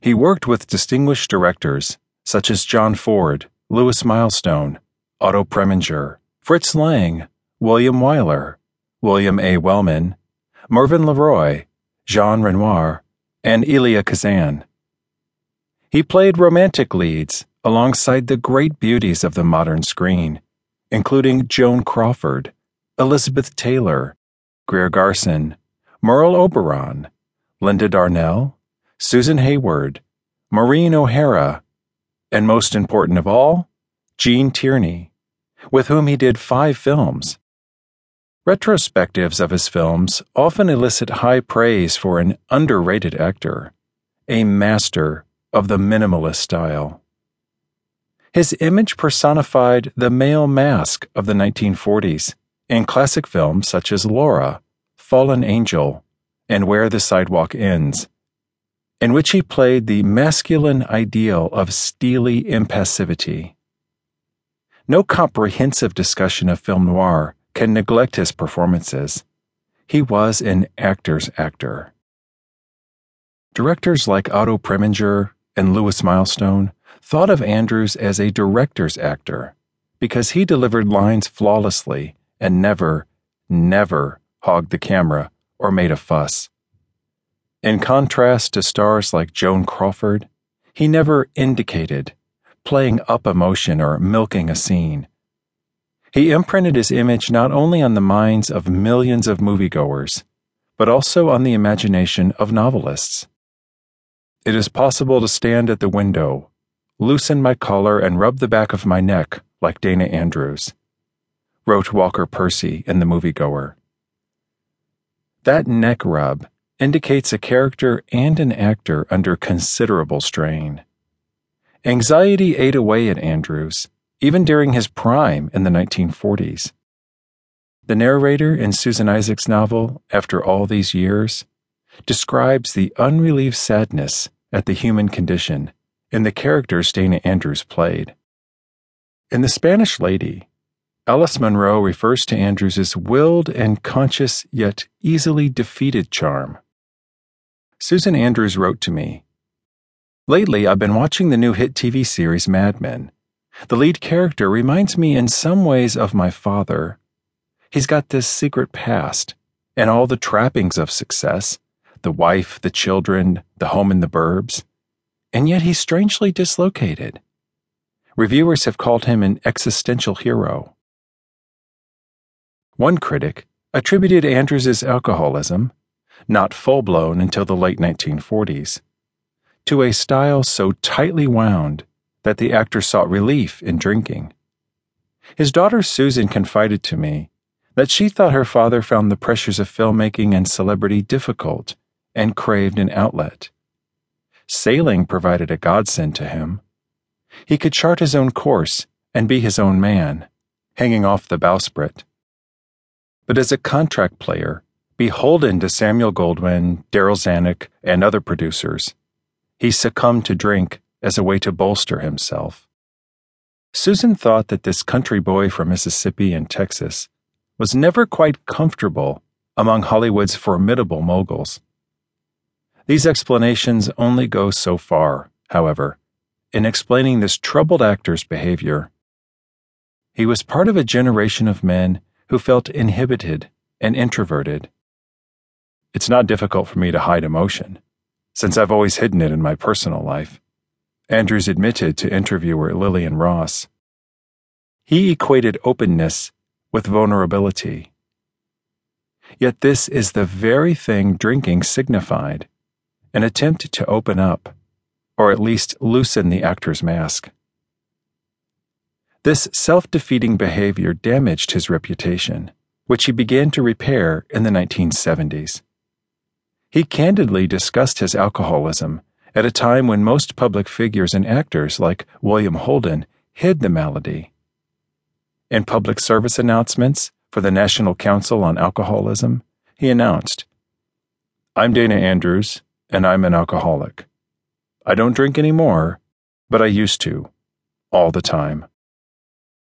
He worked with distinguished directors such as John Ford, Lewis Milestone, Otto Preminger, Fritz Lang, William Wyler, William A. Wellman, Mervyn LeRoy, Jean Renoir, and Elia Kazan. He played romantic leads alongside the great beauties of the modern screen, including Joan Crawford, Elizabeth Taylor, Greer Garson, Merle Oberon, Linda Darnell, Susan Hayward, Maureen O'Hara, and most important of all, Gene Tierney, with whom he did five films. Retrospectives of his films often elicit high praise for an underrated actor, a master of the minimalist style. His image personified the male mask of the 1940s in classic films such as Laura, Fallen Angel, and Where the Sidewalk Ends, in which he played the masculine ideal of steely impassivity. No comprehensive discussion of film noir can neglect his performances. He was an actor's actor. Directors like Otto Preminger and Lewis Milestone thought of Andrews as a director's actor because he delivered lines flawlessly and never, never hogged the camera or made a fuss. In contrast to stars like Joan Crawford, he never indicated, playing up emotion or milking a scene. He imprinted his image not only on the minds of millions of moviegoers, but also on the imagination of novelists. It is possible to stand at the window, loosen my collar, and rub the back of my neck like Dana Andrews wrote Walker Percy in The Moviegoer. That neck rub indicates a character and an actor under considerable strain. Anxiety ate away at Andrews, even during his prime in the 1940s. The narrator in Susan Isaacs' novel, After All These Years, describes the unrelieved sadness at the human condition in the characters Dana Andrews played. In The Spanish Lady, Alice Munro refers to Andrews' willed and conscious yet easily defeated charm. Susan Andrews wrote to me Lately, I've been watching the new hit TV series Mad Men. The lead character reminds me in some ways of my father. He's got this secret past and all the trappings of success the wife, the children, the home in the burbs. And yet he's strangely dislocated. Reviewers have called him an existential hero. One critic attributed Andrews's alcoholism, not full blown until the late 1940s, to a style so tightly wound that the actor sought relief in drinking. His daughter Susan confided to me that she thought her father found the pressures of filmmaking and celebrity difficult and craved an outlet. Sailing provided a godsend to him. He could chart his own course and be his own man, hanging off the bowsprit but as a contract player, beholden to Samuel Goldwyn, Darryl Zanuck, and other producers. He succumbed to drink as a way to bolster himself. Susan thought that this country boy from Mississippi and Texas was never quite comfortable among Hollywood's formidable moguls. These explanations only go so far, however, in explaining this troubled actor's behavior. He was part of a generation of men who felt inhibited and introverted. It's not difficult for me to hide emotion, since I've always hidden it in my personal life. Andrews admitted to interviewer Lillian Ross. He equated openness with vulnerability. Yet this is the very thing drinking signified an attempt to open up, or at least loosen the actor's mask. This self defeating behavior damaged his reputation, which he began to repair in the 1970s. He candidly discussed his alcoholism at a time when most public figures and actors like William Holden hid the malady. In public service announcements for the National Council on Alcoholism, he announced, I'm Dana Andrews, and I'm an alcoholic. I don't drink anymore, but I used to, all the time.